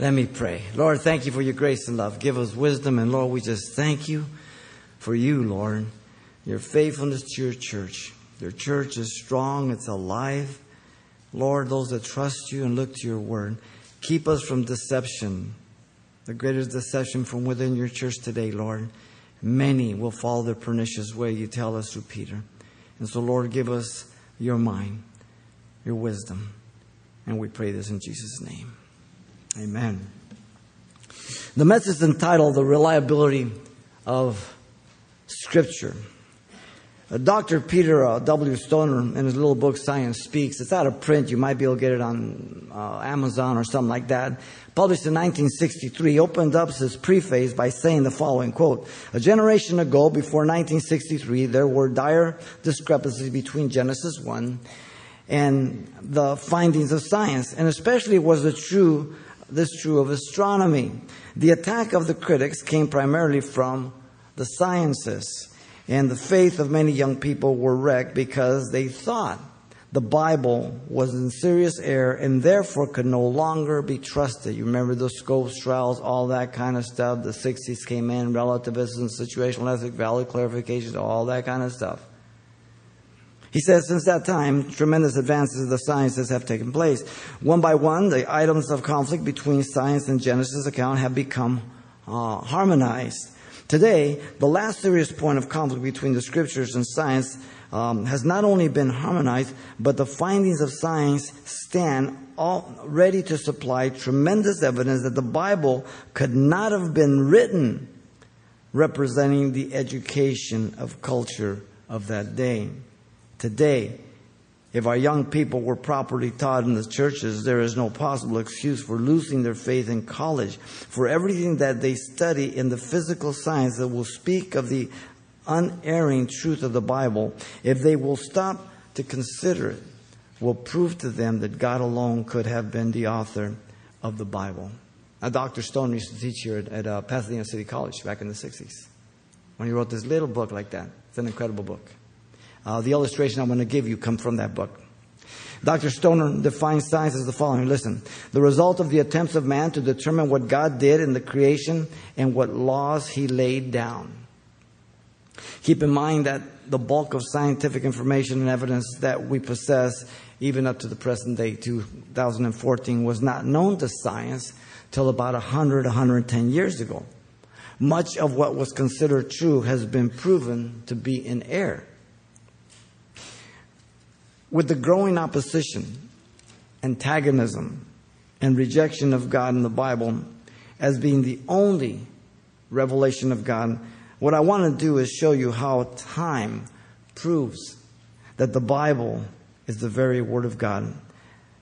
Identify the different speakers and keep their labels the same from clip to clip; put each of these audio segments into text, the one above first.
Speaker 1: Let me pray. Lord, thank you for your grace and love. Give us wisdom. And Lord, we just thank you for you, Lord, your faithfulness to your church. Your church is strong, it's alive. Lord, those that trust you and look to your word, keep us from deception. The greatest deception from within your church today, Lord. Many will follow the pernicious way you tell us through Peter. And so, Lord, give us your mind, your wisdom. And we pray this in Jesus' name. Amen. The message is entitled The Reliability of Scripture. Uh, Dr. Peter uh, W. Stoner, in his little book Science Speaks, it's out of print. You might be able to get it on uh, Amazon or something like that. Published in 1963, opened up his preface by saying the following quote: "A generation ago, before 1963, there were dire discrepancies between Genesis 1 and the findings of science, and especially was it true this true of astronomy. The attack of the critics came primarily from the sciences, and the faith of many young people were wrecked because they thought the Bible was in serious error and therefore could no longer be trusted. You remember the Scopes trials, all that kind of stuff. The 60s came in, relativism, situational ethics, values clarifications, all that kind of stuff. He says, since that time, tremendous advances in the sciences have taken place. One by one, the items of conflict between science and Genesis account have become uh, harmonized. Today, the last serious point of conflict between the scriptures and science um, has not only been harmonized, but the findings of science stand all ready to supply tremendous evidence that the Bible could not have been written representing the education of culture of that day. Today, if our young people were properly taught in the churches, there is no possible excuse for losing their faith in college. For everything that they study in the physical science that will speak of the unerring truth of the Bible, if they will stop to consider it, will prove to them that God alone could have been the author of the Bible. Now, Dr. Stone used to teach here at, at uh, Pasadena City College back in the 60s when he wrote this little book like that. It's an incredible book. Uh, the illustration I'm going to give you come from that book. Dr. Stoner defines science as the following. Listen, the result of the attempts of man to determine what God did in the creation and what laws he laid down. Keep in mind that the bulk of scientific information and evidence that we possess, even up to the present day, 2014, was not known to science till about 100, 110 years ago. Much of what was considered true has been proven to be in error. With the growing opposition, antagonism, and rejection of God in the Bible as being the only revelation of God, what I want to do is show you how time proves that the Bible is the very Word of God,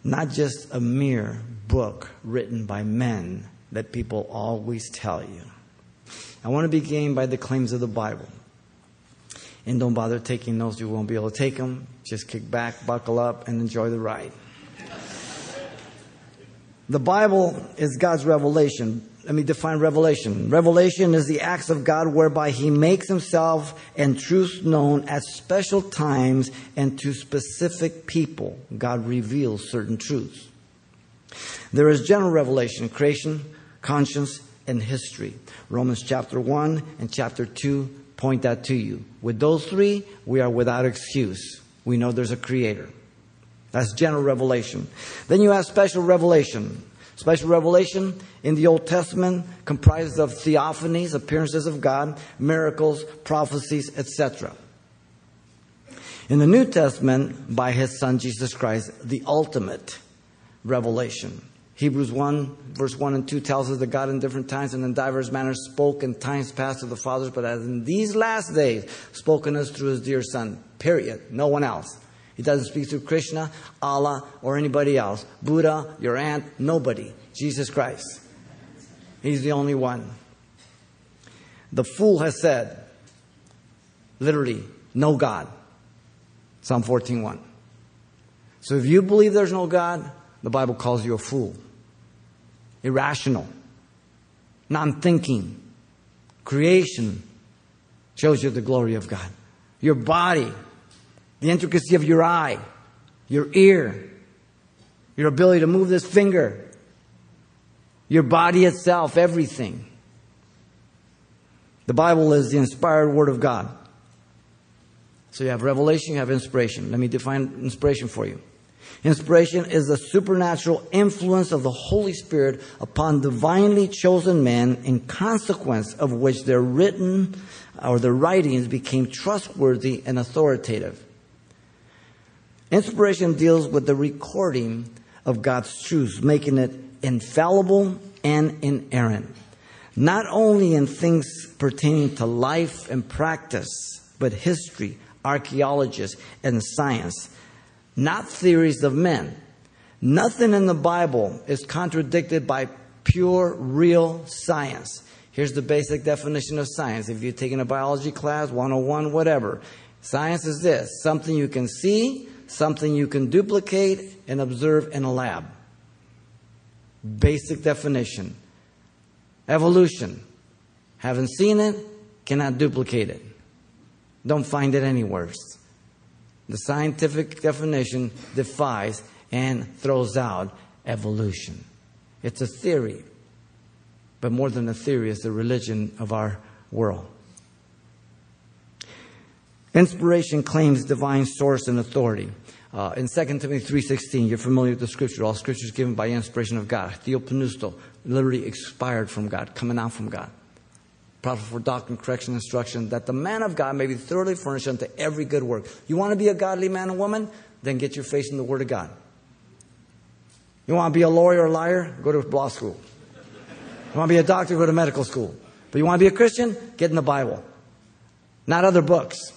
Speaker 1: not just a mere book written by men that people always tell you. I want to begin by the claims of the Bible. And don't bother taking notes, you won't be able to take them. Just kick back, buckle up, and enjoy the ride. The Bible is God's revelation. Let me define revelation. Revelation is the acts of God whereby He makes Himself and truth known at special times and to specific people. God reveals certain truths. There is general revelation, creation, conscience, and history. Romans chapter 1 and chapter 2 point that to you. With those three, we are without excuse. We know there's a creator. That's general revelation. Then you have special revelation. Special revelation in the Old Testament comprises of theophanies, appearances of God, miracles, prophecies, etc. In the New Testament, by his Son Jesus Christ, the ultimate revelation. Hebrews 1, verse 1 and 2 tells us that God in different times and in divers manners spoke in times past to the fathers, but as in these last days, spoken us through his dear Son. Period. No one else. He doesn't speak through Krishna, Allah, or anybody else. Buddha, your aunt, nobody. Jesus Christ. He's the only one. The fool has said, literally, no God. Psalm 14.1. So if you believe there's no God, the Bible calls you a fool irrational, non thinking. Creation shows you the glory of God. Your body, the intricacy of your eye, your ear, your ability to move this finger, your body itself, everything. The Bible is the inspired Word of God. So you have revelation, you have inspiration. Let me define inspiration for you. Inspiration is the supernatural influence of the Holy Spirit upon divinely chosen men, in consequence of which their written or their writings became trustworthy and authoritative. Inspiration deals with the recording of God's truths, making it infallible and inerrant. Not only in things pertaining to life and practice, but history, archaeology, and science not theories of men. Nothing in the Bible is contradicted by pure, real science. Here's the basic definition of science. If you're taking a biology class, 101, whatever, science is this something you can see, something you can duplicate and observe in a lab. Basic definition. Evolution. Haven't seen it, cannot duplicate it. Don't find it anywhere. The scientific definition defies and throws out evolution. It's a theory, but more than a theory, it's the religion of our world. Inspiration claims divine source and authority. Uh, in 2 Timothy 3.16, you're familiar with the scripture. All scripture is given by inspiration of God. Theopneustos, literally expired from God, coming out from God profit for doctrine, correction, instruction, that the man of God may be thoroughly furnished unto every good work. You want to be a godly man and woman? Then get your face in the Word of God. You want to be a lawyer or a liar? Go to law school. You want to be a doctor? Go to medical school. But you want to be a Christian? Get in the Bible. Not other books.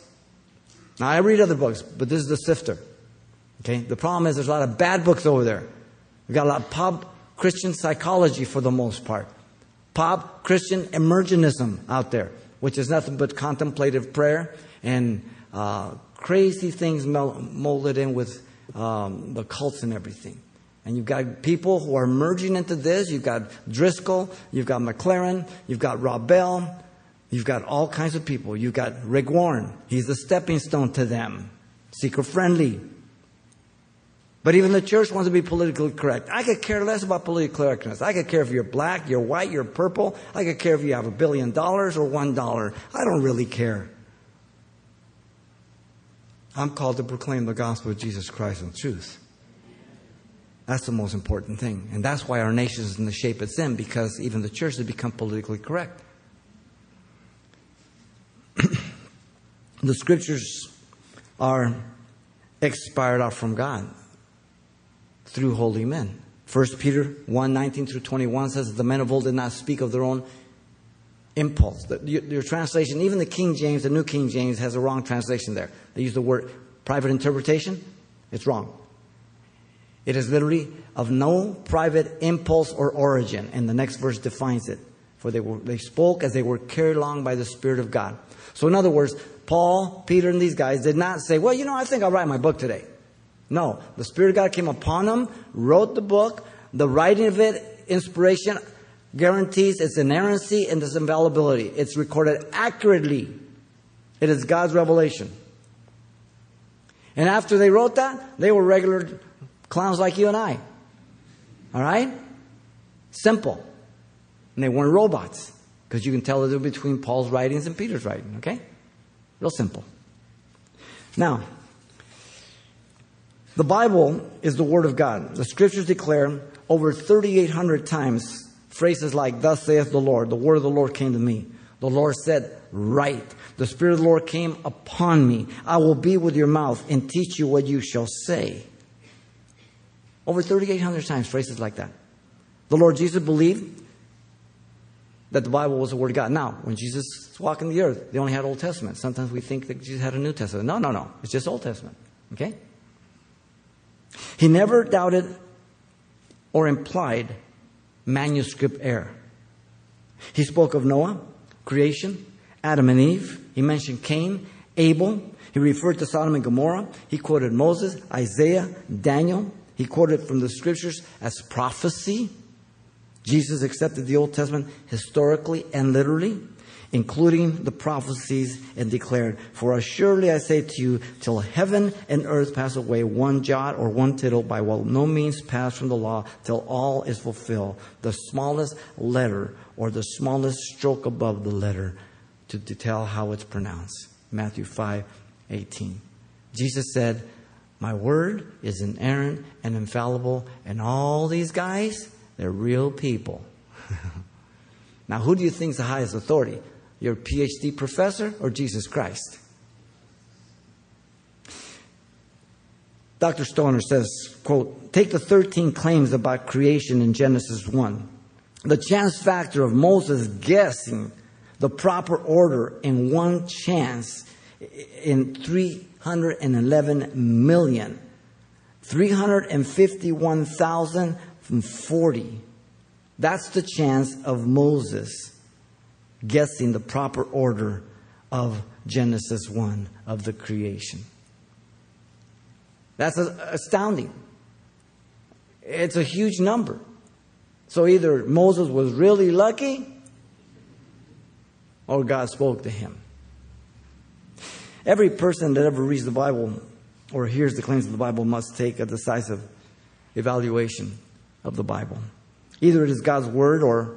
Speaker 1: Now, I read other books, but this is the sifter. Okay? The problem is there's a lot of bad books over there. We've got a lot of pop Christian psychology for the most part pop Christian emergentism out there, which is nothing but contemplative prayer and uh, crazy things molded in with um, the cults and everything. And you've got people who are merging into this. You've got Driscoll, you've got McLaren, you've got Rob Bell, you've got all kinds of people. You've got Rick Warren. He's the stepping stone to them. Seeker friendly. But even the church wants to be politically correct. I could care less about political correctness. I could care if you're black, you're white, you're purple. I could care if you have a billion dollars or one dollar. I don't really care. I'm called to proclaim the gospel of Jesus Christ and truth. That's the most important thing. And that's why our nation is in the shape it's in, because even the church has become politically correct. the scriptures are expired out from God through holy men. 1 Peter 1 19 through 21 says that the men of old did not speak of their own impulse. The, your, your, translation, even the King James, the New King James, has a wrong translation there. They use the word private interpretation. It's wrong. It is literally of no private impulse or origin. And the next verse defines it. For they, were, they spoke as they were carried along by the Spirit of God. So, in other words, Paul, Peter, and these guys did not say, Well, you know, I think I'll write my book today. No, the Spirit of God came upon him, wrote the book. The writing of it, inspiration, guarantees its inerrancy and its infallibility. It's recorded accurately. It is God's revelation. And after they wrote that, they were regular clowns like you and I. All right? Simple. And they weren't robots. Because you can tell the difference between Paul's writings and Peter's writing, okay? Real simple. Now, the Bible is the Word of God. The Scriptures declare over 3,800 times phrases like, Thus saith the Lord, the Word of the Lord came to me. The Lord said, Write. The Spirit of the Lord came upon me. I will be with your mouth and teach you what you shall say. Over 3,800 times phrases like that. The Lord Jesus believed that the Bible was the Word of God. Now, when Jesus was walking the earth, they only had Old Testament. Sometimes we think that Jesus had a New Testament. No, no, no. It's just Old Testament. Okay? He never doubted or implied manuscript error. He spoke of Noah, creation, Adam and Eve. He mentioned Cain, Abel. He referred to Sodom and Gomorrah. He quoted Moses, Isaiah, Daniel. He quoted from the scriptures as prophecy. Jesus accepted the Old Testament historically and literally. Including the prophecies, and declared, For assuredly I say to you, till heaven and earth pass away, one jot or one tittle by will no means pass from the law till all is fulfilled. The smallest letter or the smallest stroke above the letter to, to tell how it's pronounced. Matthew 5 18. Jesus said, My word is inerrant and infallible, and all these guys, they're real people. now, who do you think is the highest authority? Your PhD professor or Jesus Christ? Dr. Stoner says, quote, take the 13 claims about creation in Genesis 1. The chance factor of Moses guessing the proper order in one chance in 311 million. 351,040. That's the chance of Moses guessing the proper order of Genesis 1 of the creation. That's astounding. It's a huge number. So either Moses was really lucky or God spoke to him. Every person that ever reads the Bible or hears the claims of the Bible must take a decisive evaluation of the Bible. Either it is God's word or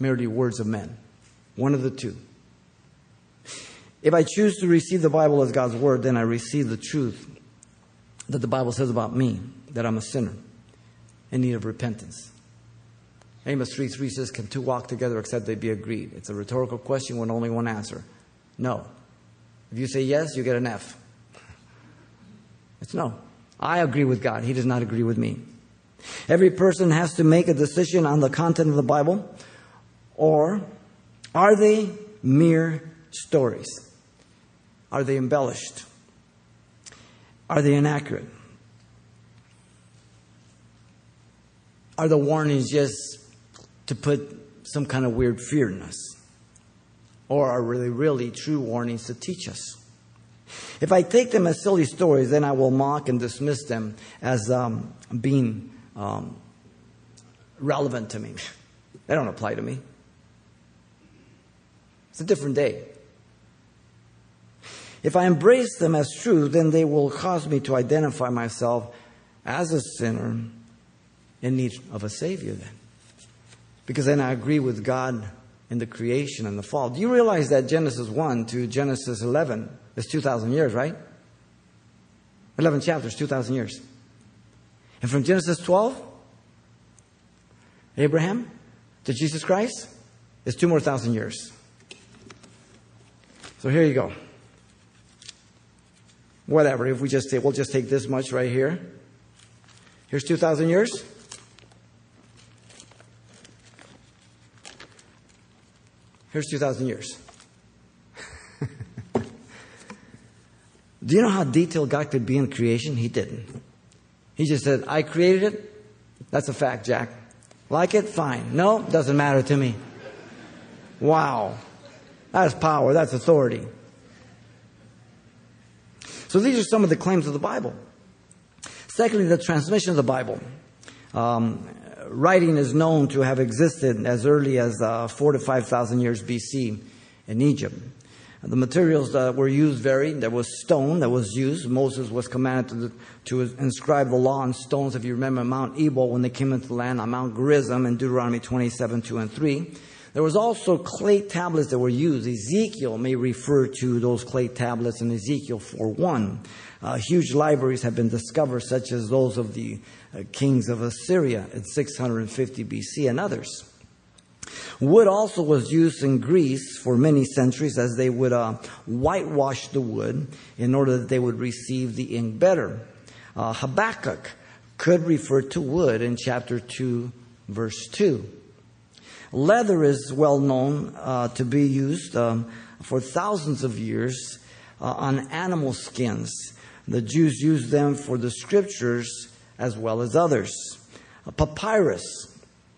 Speaker 1: merely words of men. One of the two. If I choose to receive the Bible as God's word, then I receive the truth that the Bible says about me, that I'm a sinner in need of repentance. Amos 3 3 says, Can two walk together except they be agreed? It's a rhetorical question with only one answer. No. If you say yes, you get an F. It's no. I agree with God. He does not agree with me. Every person has to make a decision on the content of the Bible, or are they mere stories? Are they embellished? Are they inaccurate? Are the warnings just to put some kind of weird fear in us? Or are really, really true warnings to teach us? If I take them as silly stories, then I will mock and dismiss them as um, being um, relevant to me. They don't apply to me. It's a different day. If I embrace them as true, then they will cause me to identify myself as a sinner in need of a Savior, then because then I agree with God in the creation and the fall. Do you realize that Genesis 1 to Genesis 11 is 2,000 years, right? 11 chapters, 2,000 years. And from Genesis 12, Abraham to Jesus Christ is two more thousand years. So here you go. Whatever, if we just say, we'll just take this much right here. Here's 2,000 years. Here's 2,000 years. Do you know how detailed God could be in creation? He didn't. He just said, I created it. That's a fact, Jack. Like it? Fine. No, doesn't matter to me. Wow. That's power. That's authority. So these are some of the claims of the Bible. Secondly, the transmission of the Bible. Um, writing is known to have existed as early as uh, 4 to 5,000 years BC in Egypt. The materials that were used varied. There was stone that was used. Moses was commanded to, to inscribe the law on stones, if you remember Mount Ebal when they came into the land, on Mount Gerizim in Deuteronomy 27, 2 and 3. There was also clay tablets that were used. Ezekiel may refer to those clay tablets in Ezekiel 4.1. Uh, huge libraries have been discovered, such as those of the uh, kings of Assyria in 650 BC and others. Wood also was used in Greece for many centuries as they would uh, whitewash the wood in order that they would receive the ink better. Uh, Habakkuk could refer to wood in chapter 2, verse 2. Leather is well known uh, to be used um, for thousands of years uh, on animal skins. The Jews used them for the scriptures as well as others. A papyrus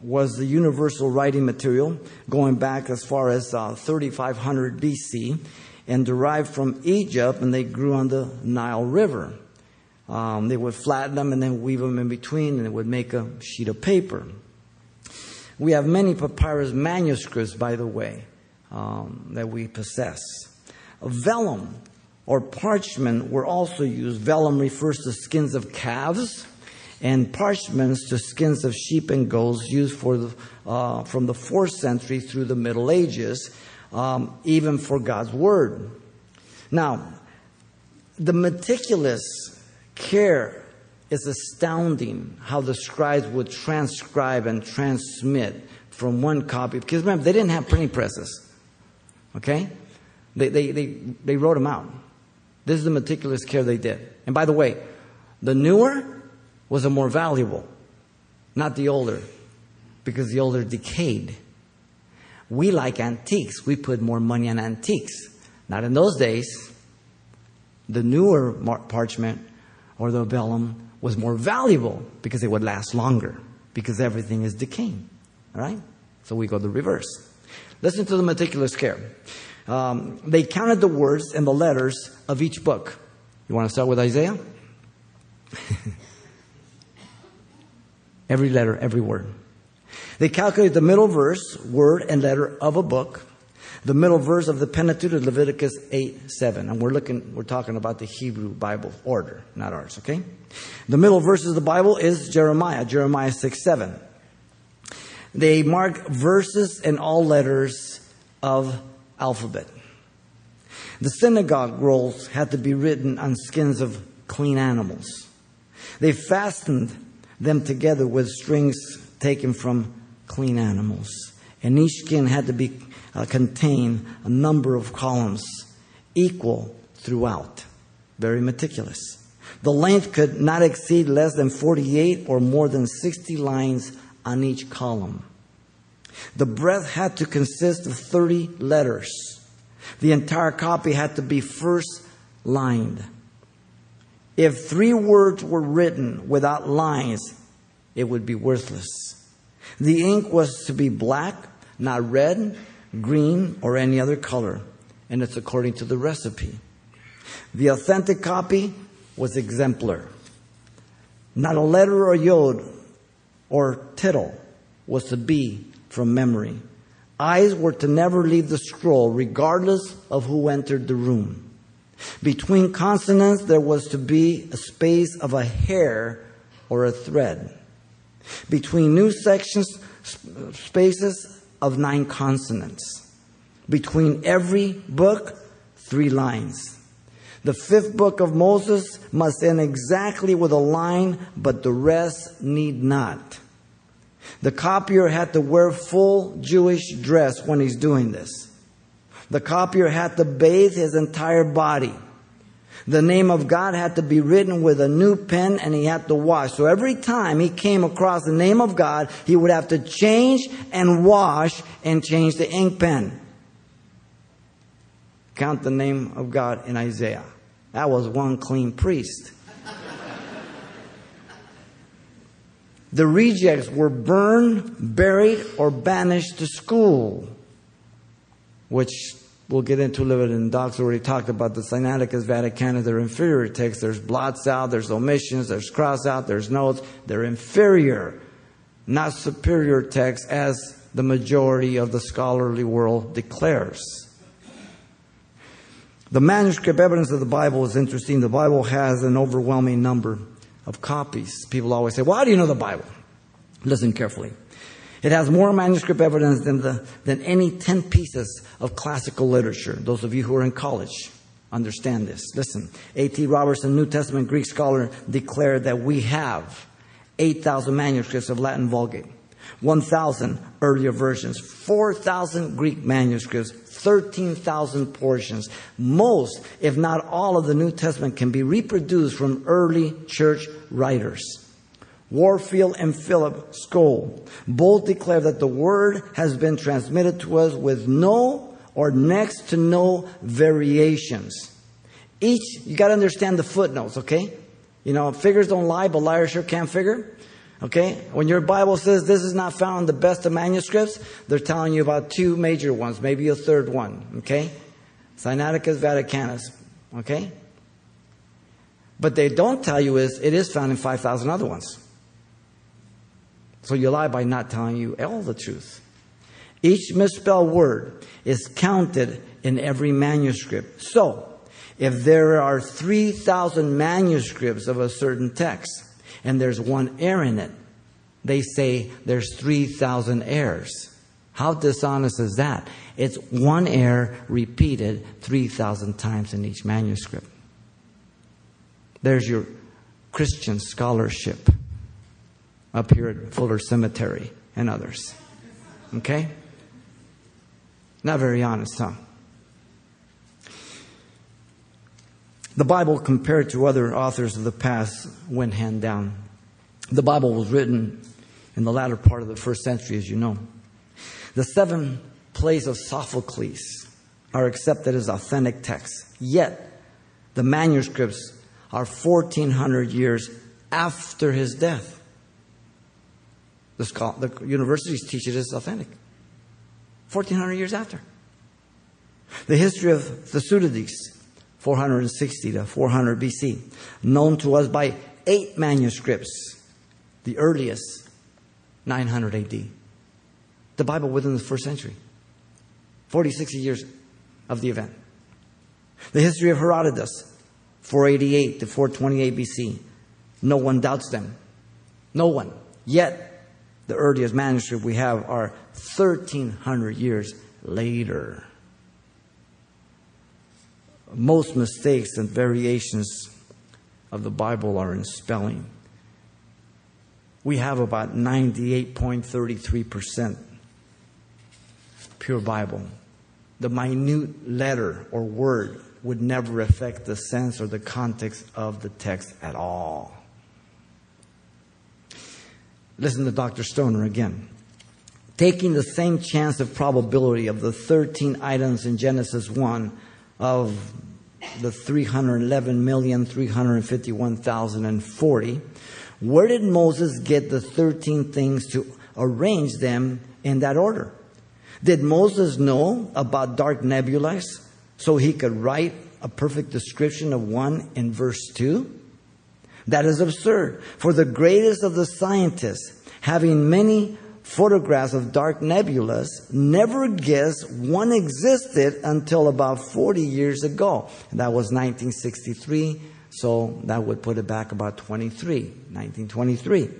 Speaker 1: was the universal writing material going back as far as uh, 3500 BC and derived from Egypt, and they grew on the Nile River. Um, they would flatten them and then weave them in between, and it would make a sheet of paper. We have many papyrus manuscripts, by the way. um, that we possess. Vellum or parchment were also used. Vellum refers to skins of calves, and parchments to skins of sheep and goats used for the, uh, from the fourth century through the Middle Ages, um, even for God's Word. Now, the meticulous care is astounding how the scribes would transcribe and transmit from one copy. Because remember, they didn't have printing presses. Okay? They, they, they, they wrote them out. This is the meticulous care they did. And by the way, the newer was a more valuable, not the older, because the older decayed. We like antiques. We put more money on antiques. Not in those days. The newer parchment or the vellum was more valuable because it would last longer because everything is decaying. All right? So we go the reverse. Listen to the meticulous care. Um, they counted the words and the letters of each book. You want to start with Isaiah? every letter, every word. They calculated the middle verse, word, and letter of a book. The middle verse of the Pentateuch is Leviticus 8 7. And we're looking, we're talking about the Hebrew Bible order, not ours, okay? The middle verse of the Bible is Jeremiah, Jeremiah 6 7. They mark verses in all letters of alphabet. The synagogue rolls had to be written on skins of clean animals. They fastened them together with strings taken from clean animals. And each skin had to be uh, contain a number of columns equal throughout. Very meticulous. The length could not exceed less than 48 or more than 60 lines on each column. The breadth had to consist of 30 letters. The entire copy had to be first lined. If three words were written without lines, it would be worthless. The ink was to be black, not red, green, or any other color, and it's according to the recipe. The authentic copy was exemplar. Not a letter or yod or tittle was to be from memory. Eyes were to never leave the scroll, regardless of who entered the room. Between consonants, there was to be a space of a hair or a thread. Between new sections, spaces of nine consonants. Between every book, three lines. The fifth book of Moses must end exactly with a line, but the rest need not. The copier had to wear full Jewish dress when he's doing this. The copier had to bathe his entire body. The name of God had to be written with a new pen and he had to wash. So every time he came across the name of God, he would have to change and wash and change the ink pen. Count the name of God in Isaiah. That was one clean priest. The rejects were burned, buried, or banished to school, which we'll get into a little bit in Doc's already talked about the Sinaiticus Vaticanus, they're inferior texts. There's blots out, there's omissions, there's cross out, there's notes. They're inferior, not superior texts as the majority of the scholarly world declares. The manuscript evidence of the Bible is interesting. The Bible has an overwhelming number of copies. People always say, well, how do you know the Bible? Listen carefully. It has more manuscript evidence than, the, than any 10 pieces of classical literature. Those of you who are in college understand this. Listen, A.T. Robertson, New Testament Greek scholar, declared that we have 8,000 manuscripts of Latin Vulgate, 1,000 earlier versions, 4,000 Greek manuscripts, 13,000 portions. Most, if not all, of the New Testament can be reproduced from early church writers. Warfield and Philip Scoll both declare that the word has been transmitted to us with no or next to no variations. Each, you got to understand the footnotes, okay? You know, figures don't lie, but liars sure can't figure. Okay? When your Bible says this is not found in the best of manuscripts, they're telling you about two major ones, maybe a third one. Okay? Sinaiticus Vaticanus. Okay? But they don't tell you is it is found in 5,000 other ones. So you lie by not telling you all the truth. Each misspelled word is counted in every manuscript. So, if there are 3,000 manuscripts of a certain text and there's one error in it, they say there's 3,000 errors. How dishonest is that? It's one error repeated 3,000 times in each manuscript. There's your Christian scholarship up here at Fuller Cemetery and others. Okay? Not very honest, huh? The Bible, compared to other authors of the past, went hand down. The Bible was written in the latter part of the first century, as you know. The seven plays of Sophocles are accepted as authentic texts, yet the manuscripts are 1400 years after his death. The, the universities teach it as authentic. 1400 years after. The history of Thucydides, 460 to 400 BC, known to us by eight manuscripts, the earliest, 900 AD. The Bible within the first century, 40, 60 years of the event. The history of Herodotus, 488 to 428 BC. No one doubts them. No one. Yet, the earliest manuscript we have are 1300 years later. Most mistakes and variations of the Bible are in spelling. We have about 98.33% pure Bible. The minute letter or word would never affect the sense or the context of the text at all. Listen to Dr. Stoner again. Taking the same chance of probability of the 13 items in Genesis 1 of the 311,351,040, where did Moses get the 13 things to arrange them in that order? Did Moses know about dark nebulae? so he could write a perfect description of one in verse 2? That is absurd. For the greatest of the scientists, having many photographs of dark nebulas, never guessed one existed until about 40 years ago. That was 1963, so that would put it back about 23, 1923.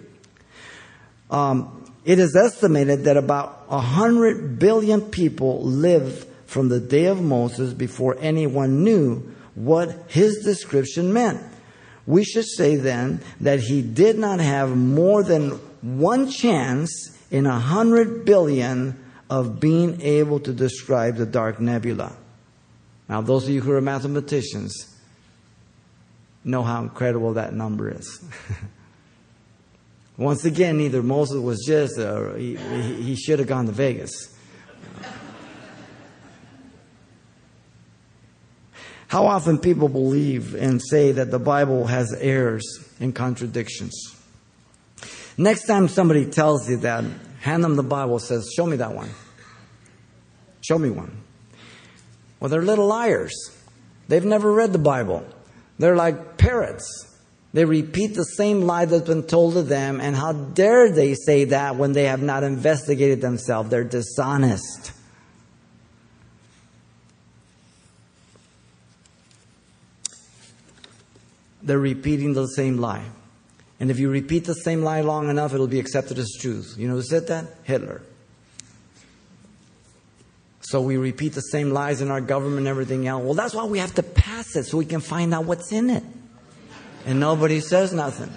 Speaker 1: Um, it is estimated that about 100 billion people lived from the day of Moses before anyone knew what his description meant. We should say then that he did not have more than one chance in a hundred billion of being able to describe the dark nebula. Now, those of you who are mathematicians know how incredible that number is. Once again, either Moses was just, uh, or he, he should have gone to Vegas. How often people believe and say that the Bible has errors and contradictions. Next time somebody tells you that, hand them the Bible says, Show me that one. Show me one. Well, they're little liars. They've never read the Bible. They're like parrots. They repeat the same lie that's been told to them, and how dare they say that when they have not investigated themselves? They're dishonest. They're repeating the same lie. And if you repeat the same lie long enough, it'll be accepted as truth. You know who said that? Hitler. So we repeat the same lies in our government and everything else. Well, that's why we have to pass it so we can find out what's in it. And nobody says nothing.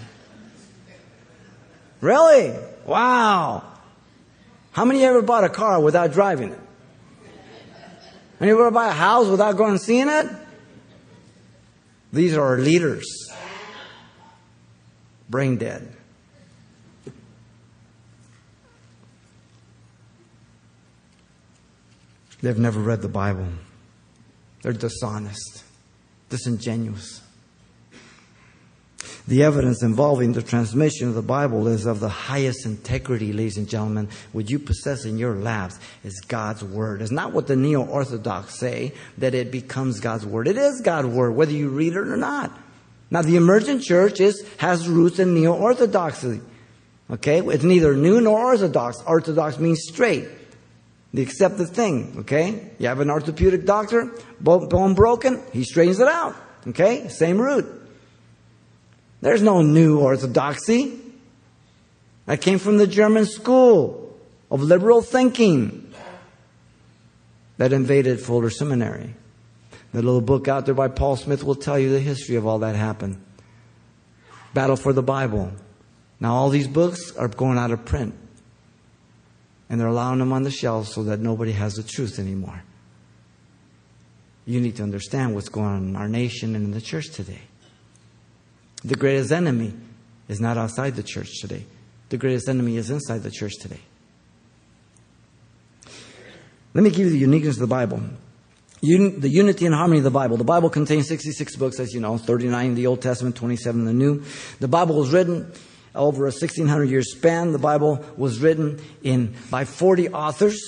Speaker 1: Really? Wow. How many ever bought a car without driving it? Any ever buy a house without going and seeing it? These are our leaders. Brain dead. They've never read the Bible. They're dishonest, disingenuous. The evidence involving the transmission of the Bible is of the highest integrity, ladies and gentlemen. What you possess in your laps is God's Word. It's not what the neo Orthodox say that it becomes God's Word. It is God's Word, whether you read it or not. Now, the emergent church is, has roots in neo Orthodoxy. Okay? It's neither new nor Orthodox. Orthodox means straight. the accepted thing, okay? You have an orthopedic doctor, bone broken, he straightens it out, okay? Same root. There's no new orthodoxy. That came from the German school of liberal thinking that invaded Fuller Seminary. The little book out there by Paul Smith will tell you the history of all that happened. Battle for the Bible. Now, all these books are going out of print. And they're allowing them on the shelves so that nobody has the truth anymore. You need to understand what's going on in our nation and in the church today. The greatest enemy is not outside the church today, the greatest enemy is inside the church today. Let me give you the uniqueness of the Bible. Un- the unity and harmony of the Bible. The Bible contains 66 books, as you know, 39 in the Old Testament, 27 in the New. The Bible was written over a 1600 year span. The Bible was written in by 40 authors,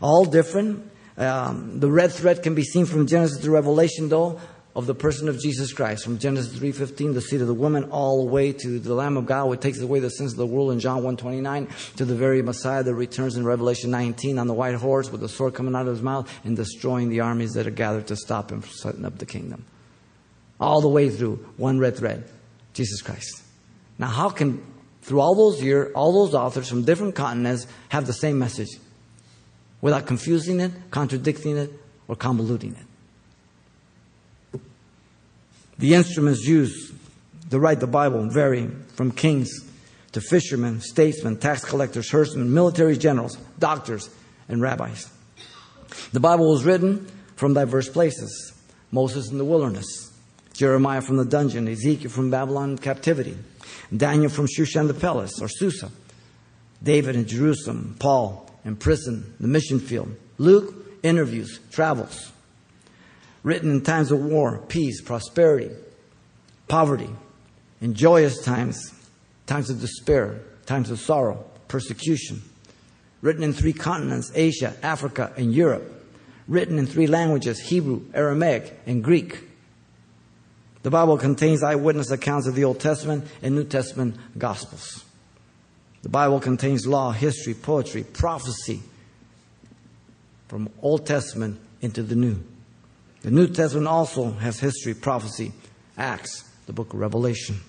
Speaker 1: all different. Um, the red thread can be seen from Genesis to Revelation, though, of the person of Jesus Christ. From Genesis 3.15, the seed of the woman, all the way to the Lamb of God, which takes away the sins of the world in John 1.29, to the very Messiah that returns in Revelation 19 on the white horse with the sword coming out of his mouth and destroying the armies that are gathered to stop him from setting up the kingdom. All the way through, one red thread, Jesus Christ. Now, how can, through all those years, all those authors from different continents have the same message without confusing it, contradicting it, or convoluting it? The instruments used to write the Bible vary from kings to fishermen, statesmen, tax collectors, herdsmen, military generals, doctors, and rabbis. The Bible was written from diverse places Moses in the wilderness, Jeremiah from the dungeon, Ezekiel from Babylon captivity, Daniel from Shushan the palace, or Susa. David in Jerusalem, Paul in prison, the mission field. Luke, interviews, travels. Written in times of war, peace, prosperity, poverty, in joyous times, times of despair, times of sorrow, persecution. Written in three continents Asia, Africa, and Europe. Written in three languages Hebrew, Aramaic, and Greek. The Bible contains eyewitness accounts of the Old Testament and New Testament Gospels. The Bible contains law, history, poetry, prophecy from Old Testament into the New. The New Testament also has history, prophecy, Acts, the book of Revelation.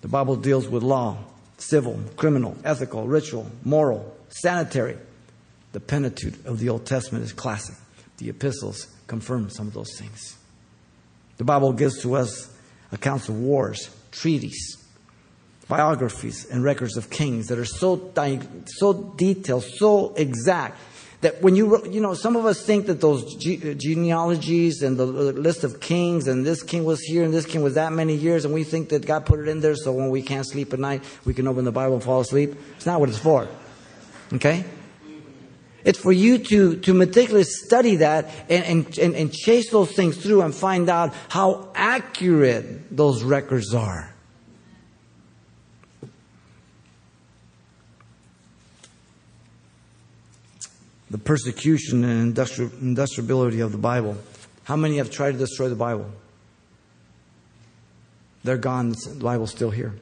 Speaker 1: The Bible deals with law, civil, criminal, ethical, ritual, moral, sanitary. The Pentateuch of the Old Testament is classic. The epistles confirm some of those things. The Bible gives to us accounts of wars, treaties, biographies, and records of kings that are so, so detailed, so exact, that when you, you know, some of us think that those uh, genealogies and the list of kings and this king was here and this king was that many years, and we think that God put it in there so when we can't sleep at night, we can open the Bible and fall asleep. It's not what it's for. Okay? It's for you to, to meticulously study that and, and, and, chase those things through and find out how accurate those records are. The persecution and industriability of the Bible. How many have tried to destroy the Bible? They're gone, the Bible's still here.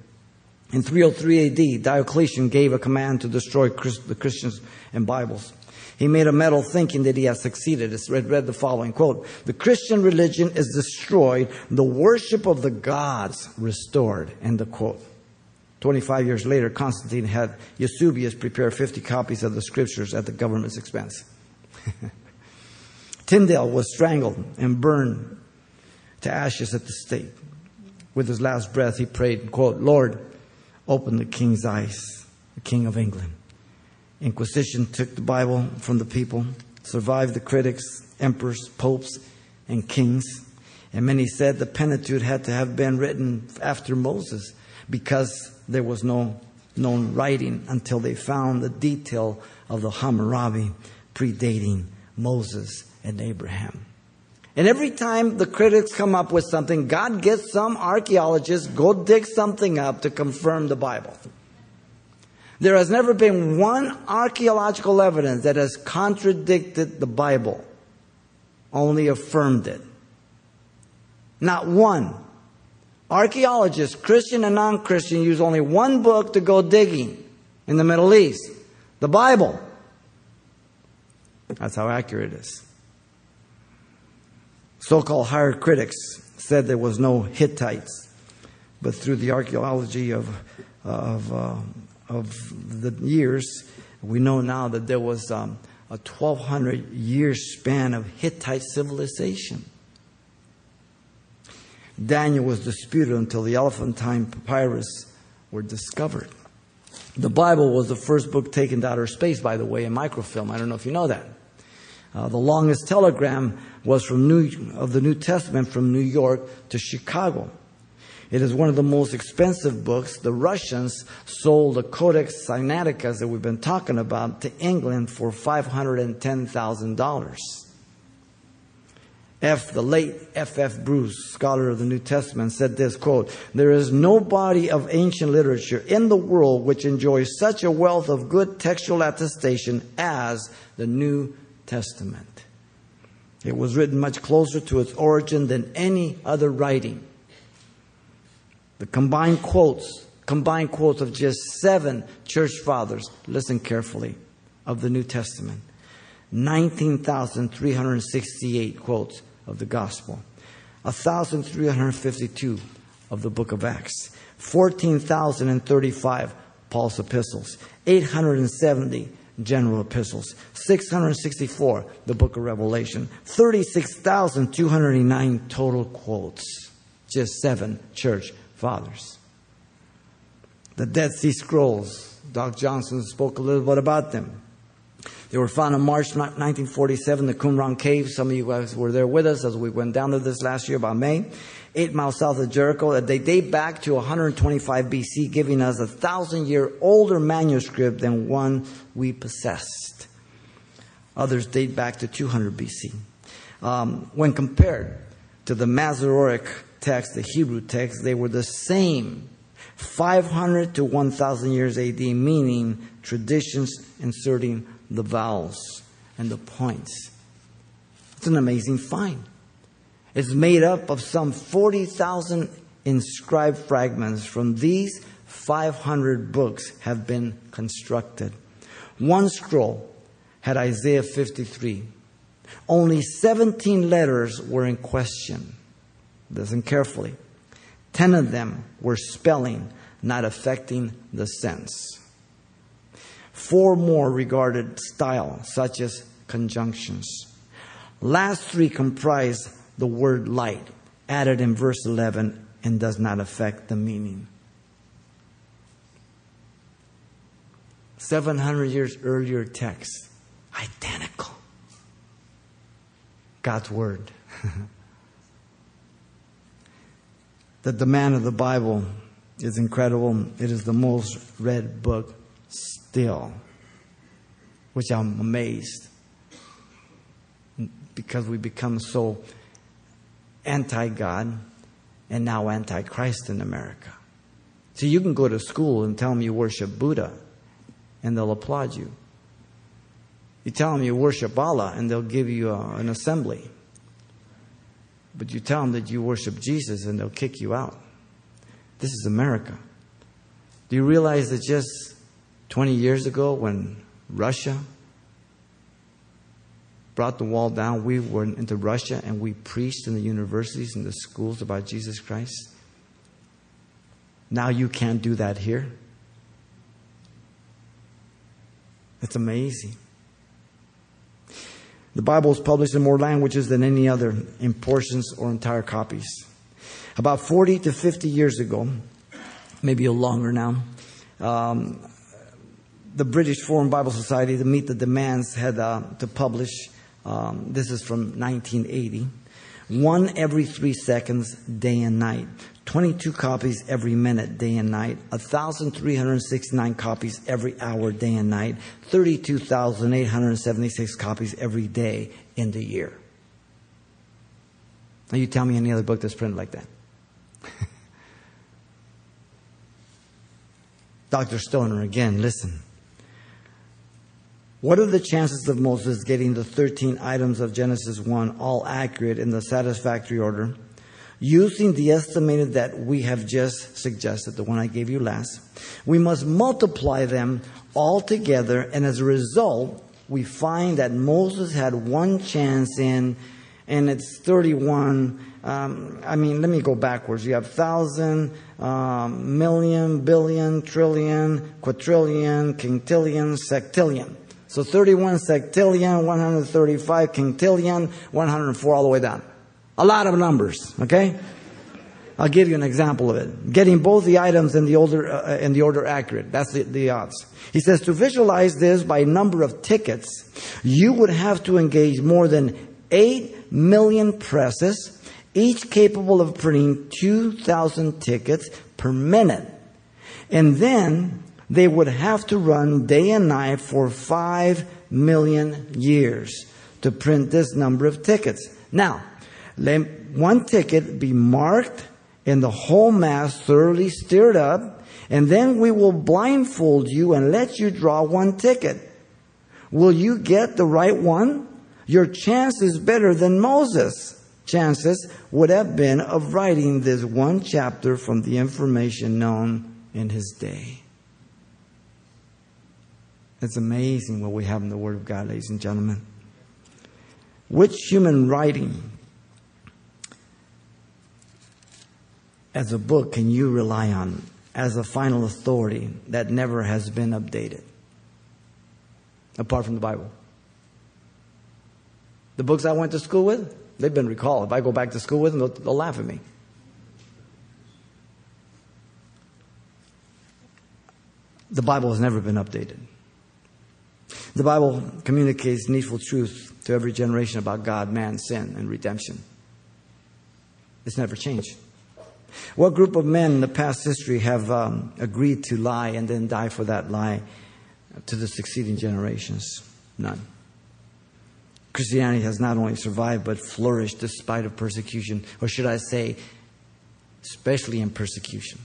Speaker 1: In 303 AD, Diocletian gave a command to destroy the Christians and Bibles. He made a medal thinking that he had succeeded. It's read, read the following quote, the Christian religion is destroyed, the worship of the gods restored, end of quote. 25 years later, Constantine had Eusebius prepare 50 copies of the scriptures at the government's expense. Tyndale was strangled and burned to ashes at the stake. With his last breath, he prayed, quote, Lord, open the king's eyes, the king of England. Inquisition took the Bible from the people, survived the critics, emperors, popes, and kings. And many said the Pentateuch had to have been written after Moses because there was no known writing until they found the detail of the Hammurabi predating Moses and Abraham. And every time the critics come up with something, God gets some archaeologists go dig something up to confirm the Bible. There has never been one archaeological evidence that has contradicted the Bible, only affirmed it. Not one. Archaeologists, Christian and non Christian, use only one book to go digging in the Middle East the Bible. That's how accurate it is. So called higher critics said there was no Hittites, but through the archaeology of, of, uh, of the years, we know now that there was um, a 1200 year span of Hittite civilization. Daniel was disputed until the Elephantine papyrus were discovered. The Bible was the first book taken to outer space, by the way, in microfilm. I don't know if you know that. Uh, the longest telegram was from New, of the New Testament from New York to Chicago. It is one of the most expensive books. The Russians sold the Codex Sinaiticus that we've been talking about to England for $510,000. F, the late F. F. Bruce, scholar of the New Testament, said this quote, There is no body of ancient literature in the world which enjoys such a wealth of good textual attestation as the New Testament. It was written much closer to its origin than any other writing. The combined quotes, combined quotes of just seven church fathers, listen carefully, of the New Testament. 19,368 quotes of the gospel, 1,352 of the book of Acts, 14,035 Paul's epistles, 870 general epistles, 664 the book of Revelation, 36,209 total quotes, just seven church fathers. The Dead Sea Scrolls, Doc Johnson spoke a little bit about them. They were found in March 1947, the Qumran Cave. Some of you guys were there with us as we went down to this last year about May. Eight miles south of Jericho. They date back to 125 BC, giving us a thousand year older manuscript than one we possessed. Others date back to 200 BC. Um, when compared to the Masoretic text, the Hebrew text, they were the same 500 to 1000 years AD, meaning traditions inserting the vowels and the points. It's an amazing find. It's made up of some 40,000 inscribed fragments. From these, 500 books have been constructed. One scroll had Isaiah 53. Only 17 letters were in question. Listen carefully. 10 of them were spelling, not affecting the sense. Four more regarded style, such as conjunctions. Last three comprise the word light, added in verse 11, and does not affect the meaning. 700 years earlier text, identical. God's Word. the demand of the Bible is incredible. It is the most read book still, which I'm amazed because we become so anti God and now anti Christ in America. So you can go to school and tell them you worship Buddha and they'll applaud you. You tell them you worship Allah and they'll give you a, an assembly. But you tell them that you worship Jesus and they'll kick you out. This is America. Do you realize that just 20 years ago when Russia brought the wall down, we went into Russia and we preached in the universities and the schools about Jesus Christ. Now you can't do that here. It's amazing. The Bible is published in more languages than any other in portions or entire copies. About 40 to 50 years ago, maybe a longer now, um, the British Foreign Bible Society, to meet the demands, had uh, to publish. Um, this is from 1980. One every three seconds, day and night. 22 copies every minute, day and night. 1,369 copies every hour, day and night. 32,876 copies every day in the year. Now, you tell me any other book that's printed like that. Dr. Stoner, again, listen. What are the chances of Moses getting the 13 items of Genesis 1 all accurate in the satisfactory order? Using the estimated that we have just suggested, the one I gave you last, we must multiply them all together, and as a result, we find that Moses had one chance in, and it's 31. Um, I mean, let me go backwards. You have thousand, um, million, billion, trillion, quadrillion, quintillion, sextillion. So 31 sextillion, 135 quintillion, 104 all the way down. A lot of numbers, okay? I'll give you an example of it. Getting both the items in the order, uh, in the order accurate. That's the, the odds. He says to visualize this by number of tickets, you would have to engage more than 8 million presses, each capable of printing 2,000 tickets per minute. And then they would have to run day and night for 5 million years to print this number of tickets. Now, let one ticket be marked and the whole mass thoroughly stirred up, and then we will blindfold you and let you draw one ticket. Will you get the right one? Your chance is better than Moses' chances would have been of writing this one chapter from the information known in his day. It's amazing what we have in the Word of God, ladies and gentlemen. Which human writing as a book can you rely on as a final authority that never has been updated apart from the Bible? The books I went to school with, they've been recalled. If I go back to school with them, they'll, they'll laugh at me. The Bible has never been updated. The Bible communicates needful truth to every generation about God, man, sin, and redemption. It's never changed. What group of men in the past history have um, agreed to lie and then die for that lie to the succeeding generations? None. Christianity has not only survived but flourished despite of persecution, or should I say, especially in persecution.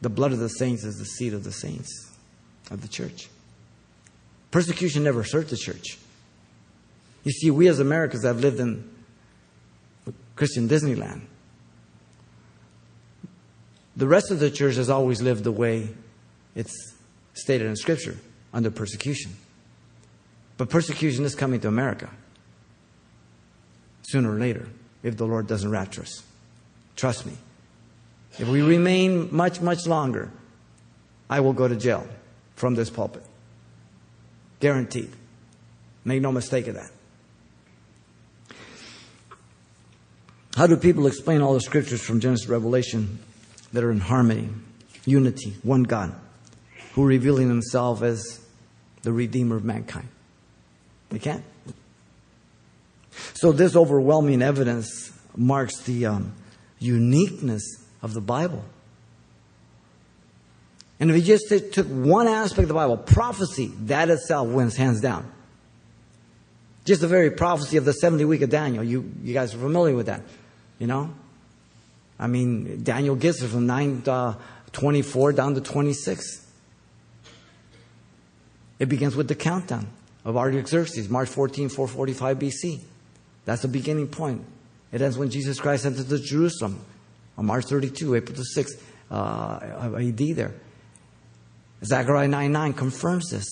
Speaker 1: The blood of the saints is the seed of the saints of the church. Persecution never hurt the church. You see, we as Americans have lived in Christian Disneyland. The rest of the church has always lived the way it's stated in Scripture under persecution. But persecution is coming to America sooner or later if the Lord doesn't rapture us. Trust me. If we remain much, much longer, I will go to jail from this pulpit. Guaranteed. Make no mistake of that. How do people explain all the scriptures from Genesis to Revelation that are in harmony, unity, one God, who revealing himself as the Redeemer of mankind. They can't. So, this overwhelming evidence marks the um, uniqueness of the Bible. And if you just took one aspect of the Bible, prophecy, that itself wins hands down. Just the very prophecy of the 70 week of Daniel. You, you guys are familiar with that, you know? I mean, Daniel gets it from 9 uh, 24 down to 26. It begins with the countdown of Artaxerxes, March 14, 445 BC. That's the beginning point. It ends when Jesus Christ entered Jerusalem on March 32, April the 6th uh, AD there. Zechariah 9 9 confirms this.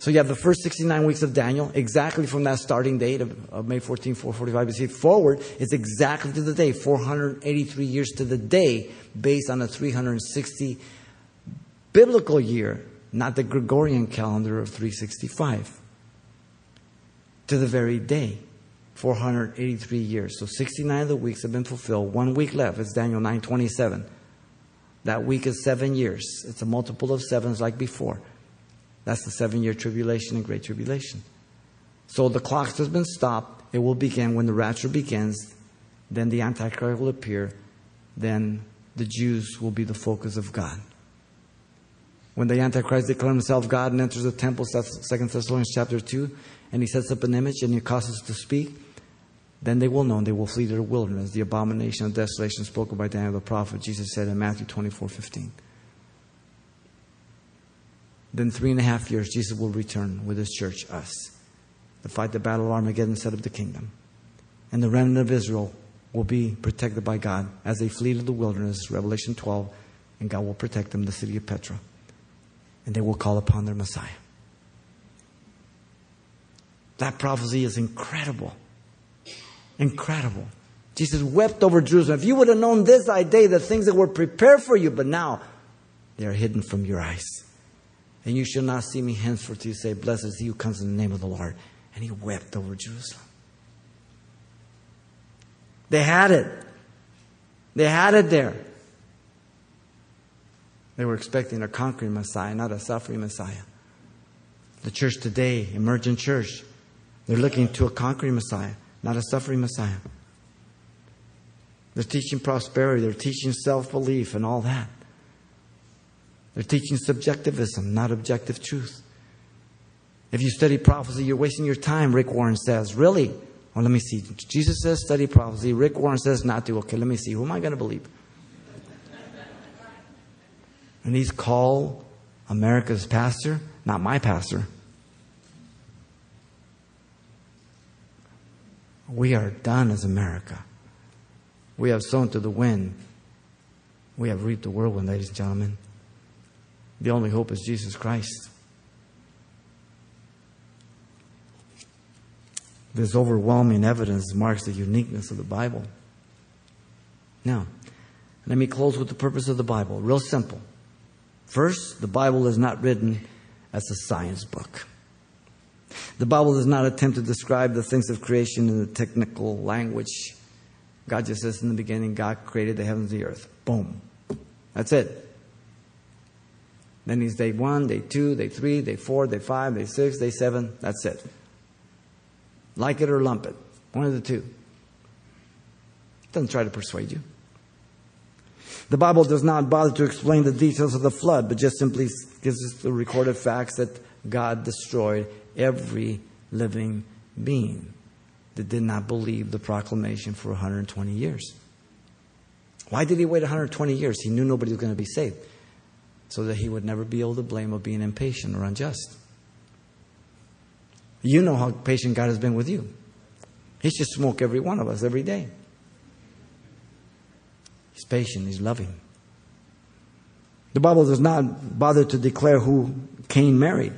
Speaker 1: So you have the first 69 weeks of Daniel, exactly from that starting date of, of May 14, 445 BC forward, it's exactly to the day, 483 years to the day, based on a 360 biblical year, not the Gregorian calendar of 365. To the very day, 483 years. So 69 of the weeks have been fulfilled. One week left. It's Daniel 927. That week is seven years. It's a multiple of sevens like before. That's the seven year tribulation and great tribulation. So the clock has been stopped. It will begin when the rapture begins. Then the Antichrist will appear. Then the Jews will be the focus of God. When the Antichrist declares himself God and enters the temple, 2 Thessalonians chapter 2, and he sets up an image and he causes to speak, then they will know and they will flee to the wilderness, the abomination of desolation spoken by Daniel the prophet, Jesus said in Matthew 24 15. Then, three and a half years, Jesus will return with his church, us, to fight the battle of Armageddon set up the kingdom. And the remnant of Israel will be protected by God as they flee to the wilderness, Revelation 12, and God will protect them, the city of Petra. And they will call upon their Messiah. That prophecy is incredible. Incredible. Jesus wept over Jerusalem. If you would have known this day, the things that were prepared for you, but now they are hidden from your eyes. And you shall not see me henceforth. You say, Blessed is he who comes in the name of the Lord. And he wept over Jerusalem. They had it. They had it there. They were expecting a conquering Messiah, not a suffering Messiah. The church today, emergent church, they're looking to a conquering Messiah, not a suffering Messiah. They're teaching prosperity, they're teaching self belief and all that. They're teaching subjectivism, not objective truth. If you study prophecy, you're wasting your time, Rick Warren says. Really? Well, let me see. Jesus says study prophecy. Rick Warren says not to. Okay, let me see. Who am I going to believe? and he's called America's pastor, not my pastor. We are done as America. We have sown to the wind. We have reaped the whirlwind, ladies and gentlemen. The only hope is Jesus Christ. This overwhelming evidence marks the uniqueness of the Bible. Now, let me close with the purpose of the Bible. Real simple. First, the Bible is not written as a science book. The Bible does not attempt to describe the things of creation in the technical language. God just says in the beginning, God created the heavens and the earth. Boom. That's it. Then he's day one, day two, day three, day four, day five, day six, day seven. That's it. Like it or lump it. One of the two. Doesn't try to persuade you. The Bible does not bother to explain the details of the flood, but just simply gives us the recorded facts that God destroyed every living being that did not believe the proclamation for 120 years. Why did he wait 120 years? He knew nobody was going to be saved, so that he would never be able to blame of being impatient or unjust. You know how patient God has been with you. He should smoke every one of us every day. He's patient, He's loving. The Bible does not bother to declare who Cain married.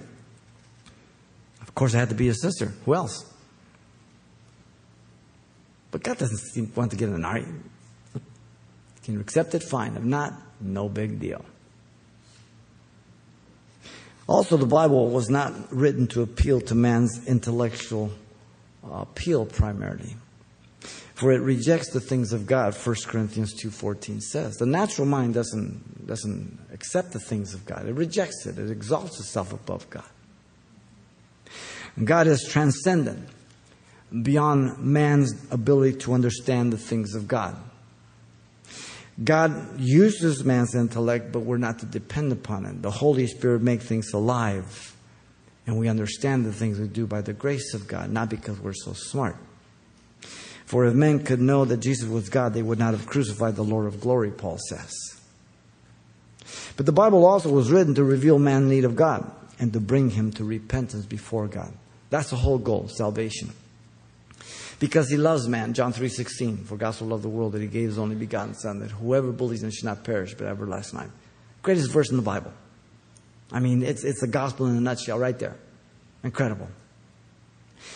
Speaker 1: Of course, I had to be his sister. Who else? But God doesn't want to get in an argument. Can you accept it? Fine. If not, no big deal. Also, the Bible was not written to appeal to man's intellectual uh, appeal primarily for it rejects the things of God 1 Corinthians 2:14 says the natural mind doesn't doesn't accept the things of God it rejects it it exalts itself above God God is transcendent beyond man's ability to understand the things of God God uses man's intellect but we're not to depend upon it the Holy Spirit makes things alive and we understand the things we do by the grace of God not because we're so smart for if men could know that Jesus was God, they would not have crucified the Lord of glory, Paul says. But the Bible also was written to reveal man's need of God and to bring him to repentance before God. That's the whole goal, salvation. Because he loves man, John 3.16, for God so loved the world that he gave his only begotten Son, that whoever believes in him should not perish, but have everlasting life. Greatest verse in the Bible. I mean, it's, it's the gospel in a nutshell right there. Incredible.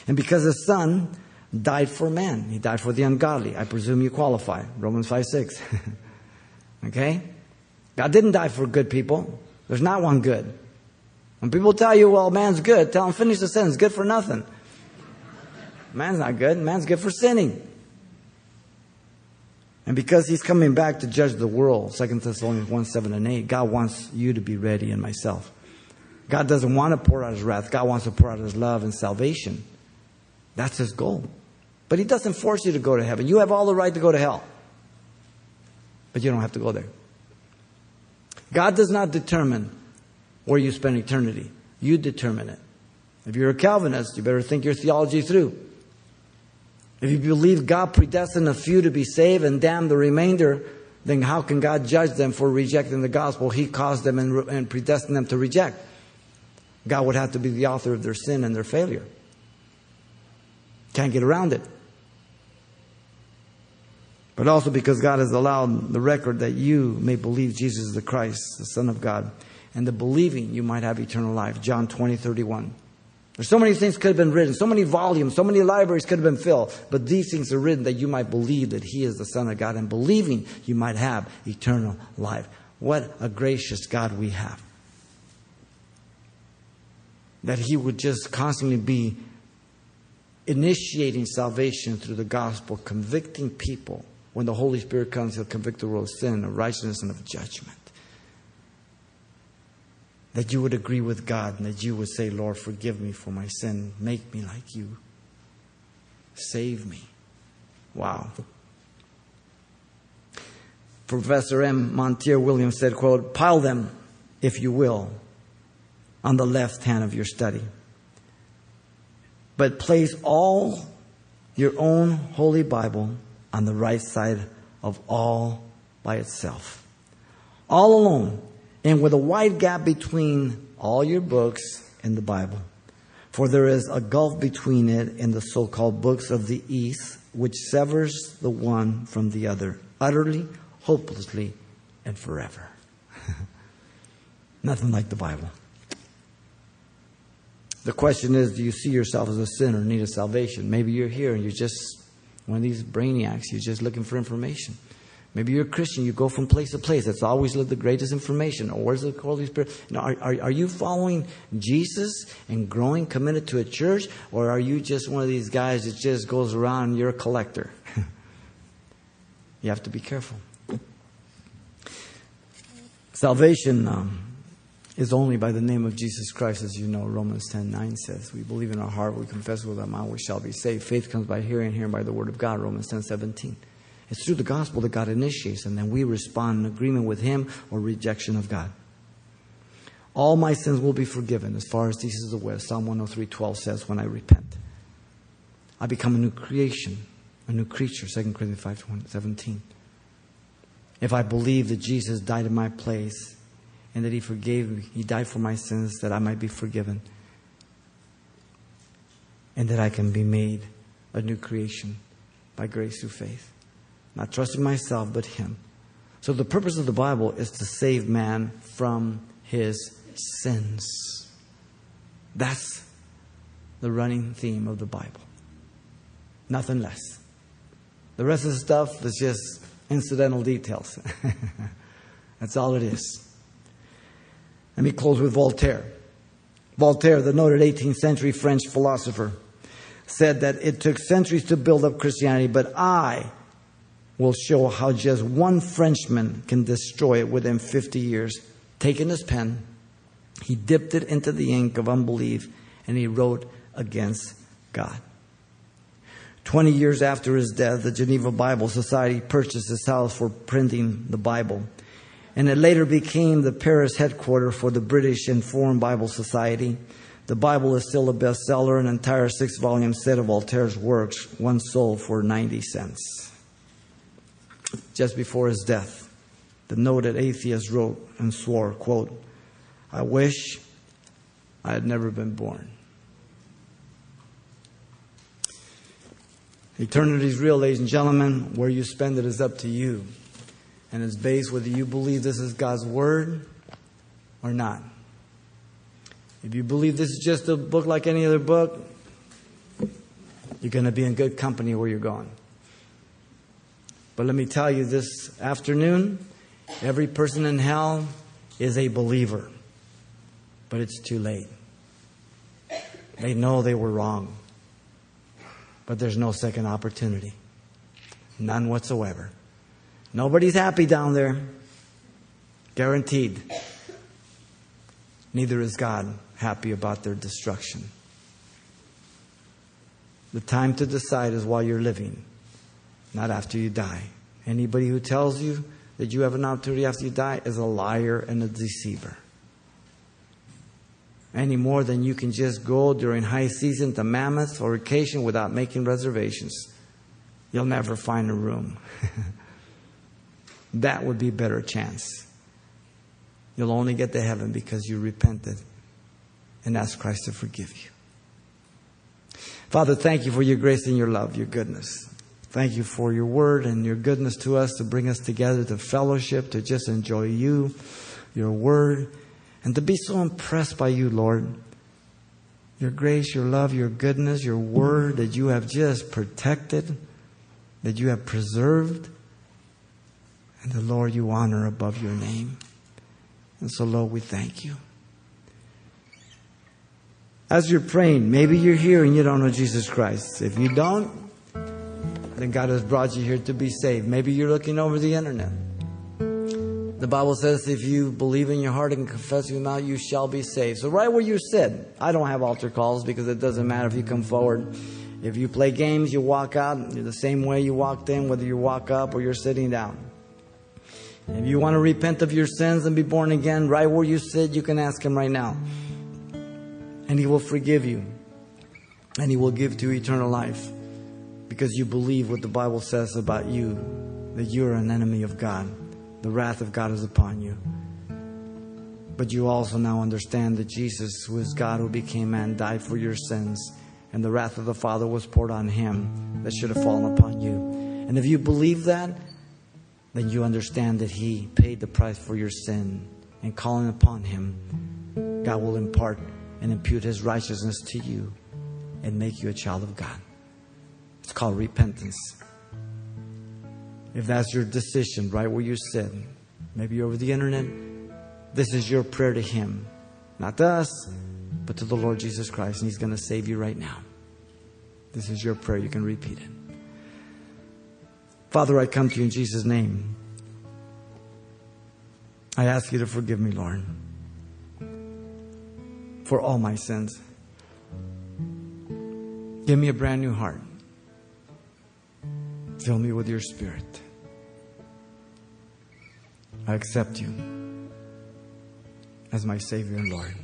Speaker 1: And because the Son died for man. He died for the ungodly. I presume you qualify. Romans 5 6. okay? God didn't die for good people. There's not one good. When people tell you, well, man's good, tell them finish the sentence. Good for nothing. Man's not good. Man's good for sinning. And because he's coming back to judge the world, 2 Thessalonians 1 7 and 8, God wants you to be ready and myself. God doesn't want to pour out his wrath. God wants to pour out his love and salvation. That's his goal. But He doesn't force you to go to heaven. You have all the right to go to hell. But you don't have to go there. God does not determine where you spend eternity. You determine it. If you're a Calvinist, you better think your theology through. If you believe God predestined a few to be saved and damn the remainder, then how can God judge them for rejecting the gospel He caused them and, and predestined them to reject? God would have to be the author of their sin and their failure. Can't get around it. But also because God has allowed the record that you may believe Jesus is the Christ, the Son of God, and the believing you might have eternal life. John 20, 31. There's so many things could have been written, so many volumes, so many libraries could have been filled, but these things are written that you might believe that He is the Son of God, and believing you might have eternal life. What a gracious God we have. That He would just constantly be initiating salvation through the gospel, convicting people. When the Holy Spirit comes, He'll convict the world of sin, of righteousness, and of judgment that you would agree with God and that you would say, Lord, forgive me for my sin. Make me like you. Save me. Wow. Professor M. Monier Williams said, quote, pile them, if you will, on the left hand of your study. But place all your own holy Bible on the right side of all by itself. All alone and with a wide gap between all your books and the Bible. For there is a gulf between it and the so called books of the East, which severs the one from the other, utterly, hopelessly, and forever. Nothing like the Bible. The question is do you see yourself as a sinner in need of salvation? Maybe you're here and you're just one of these brainiacs, you're just looking for information. Maybe you're a Christian, you go from place to place. That's always the greatest information. Or where's the Holy Spirit? Are, are, are you following Jesus and growing, committed to a church? Or are you just one of these guys that just goes around and you're a collector? you have to be careful. Salvation um, is only by the name of Jesus Christ, as you know, Romans 10 9 says. We believe in our heart, we confess with our mouth, we shall be saved. Faith comes by hearing, hearing by the word of God, Romans 10 17. It's through the gospel that God initiates, and then we respond in agreement with Him or rejection of God. All my sins will be forgiven as far as this is west. Psalm 103 12 says, When I repent, I become a new creation, a new creature. 2 Corinthians 5 17. If I believe that Jesus died in my place and that He forgave me, He died for my sins that I might be forgiven and that I can be made a new creation by grace through faith. Not trusting myself, but Him. So the purpose of the Bible is to save man from his sins. That's the running theme of the Bible. Nothing less. The rest of the stuff is just incidental details. That's all it is. Let me close with Voltaire. Voltaire, the noted 18th century French philosopher, said that it took centuries to build up Christianity, but I will show how just one Frenchman can destroy it within 50 years. Taking his pen, he dipped it into the ink of unbelief and he wrote against God. 20 years after his death, the Geneva Bible Society purchased his house for printing the Bible. And it later became the Paris headquarters for the British and Foreign Bible Society. The Bible is still a bestseller, an entire six volume set of Voltaire's works, one sold for 90 cents just before his death, the noted atheist wrote and swore, quote, I wish I had never been born. Eternity is real, ladies and gentlemen. Where you spend it is up to you. And it's based whether you believe this is God's Word or not. If you believe this is just a book like any other book, you're going to be in good company where you're going. But let me tell you this afternoon every person in hell is a believer. But it's too late. They know they were wrong. But there's no second opportunity. None whatsoever. Nobody's happy down there. Guaranteed. Neither is God happy about their destruction. The time to decide is while you're living not after you die. Anybody who tells you that you have an opportunity after you die is a liar and a deceiver. Any more than you can just go during high season to Mammoth or vacation without making reservations. You'll never find a room. that would be a better chance. You'll only get to heaven because you repented and asked Christ to forgive you. Father, thank you for your grace and your love, your goodness. Thank you for your word and your goodness to us to bring us together to fellowship, to just enjoy you, your word, and to be so impressed by you, Lord, your grace, your love, your goodness, your word that you have just protected, that you have preserved, and the Lord you honor above your name. And so, Lord, we thank you. As you're praying, maybe you're here and you don't know Jesus Christ. If you don't, then God has brought you here to be saved. Maybe you're looking over the internet. The Bible says if you believe in your heart and confess with your mouth, you shall be saved. So, right where you sit, I don't have altar calls because it doesn't matter if you come forward. If you play games, you walk out the same way you walked in, whether you walk up or you're sitting down. If you want to repent of your sins and be born again, right where you sit, you can ask Him right now. And He will forgive you. And He will give to you eternal life because you believe what the Bible says about you that you're an enemy of God. The wrath of God is upon you. But you also now understand that Jesus, who is God who became man, died for your sins, and the wrath of the Father was poured on him that should have fallen upon you. And if you believe that, then you understand that He paid the price for your sin. And calling upon Him, God will impart and impute His righteousness to you and make you a child of God. It's called repentance. If that's your decision, right where you sit, maybe over the internet, this is your prayer to Him. Not to us, but to the Lord Jesus Christ. And He's going to save you right now. This is your prayer. You can repeat it. Father, I come to you in Jesus' name. I ask you to forgive me, Lord, for all my sins. Give me a brand new heart. Fill me with your spirit. I accept you as my Savior and Lord.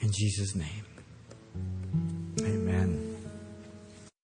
Speaker 1: In Jesus' name, amen.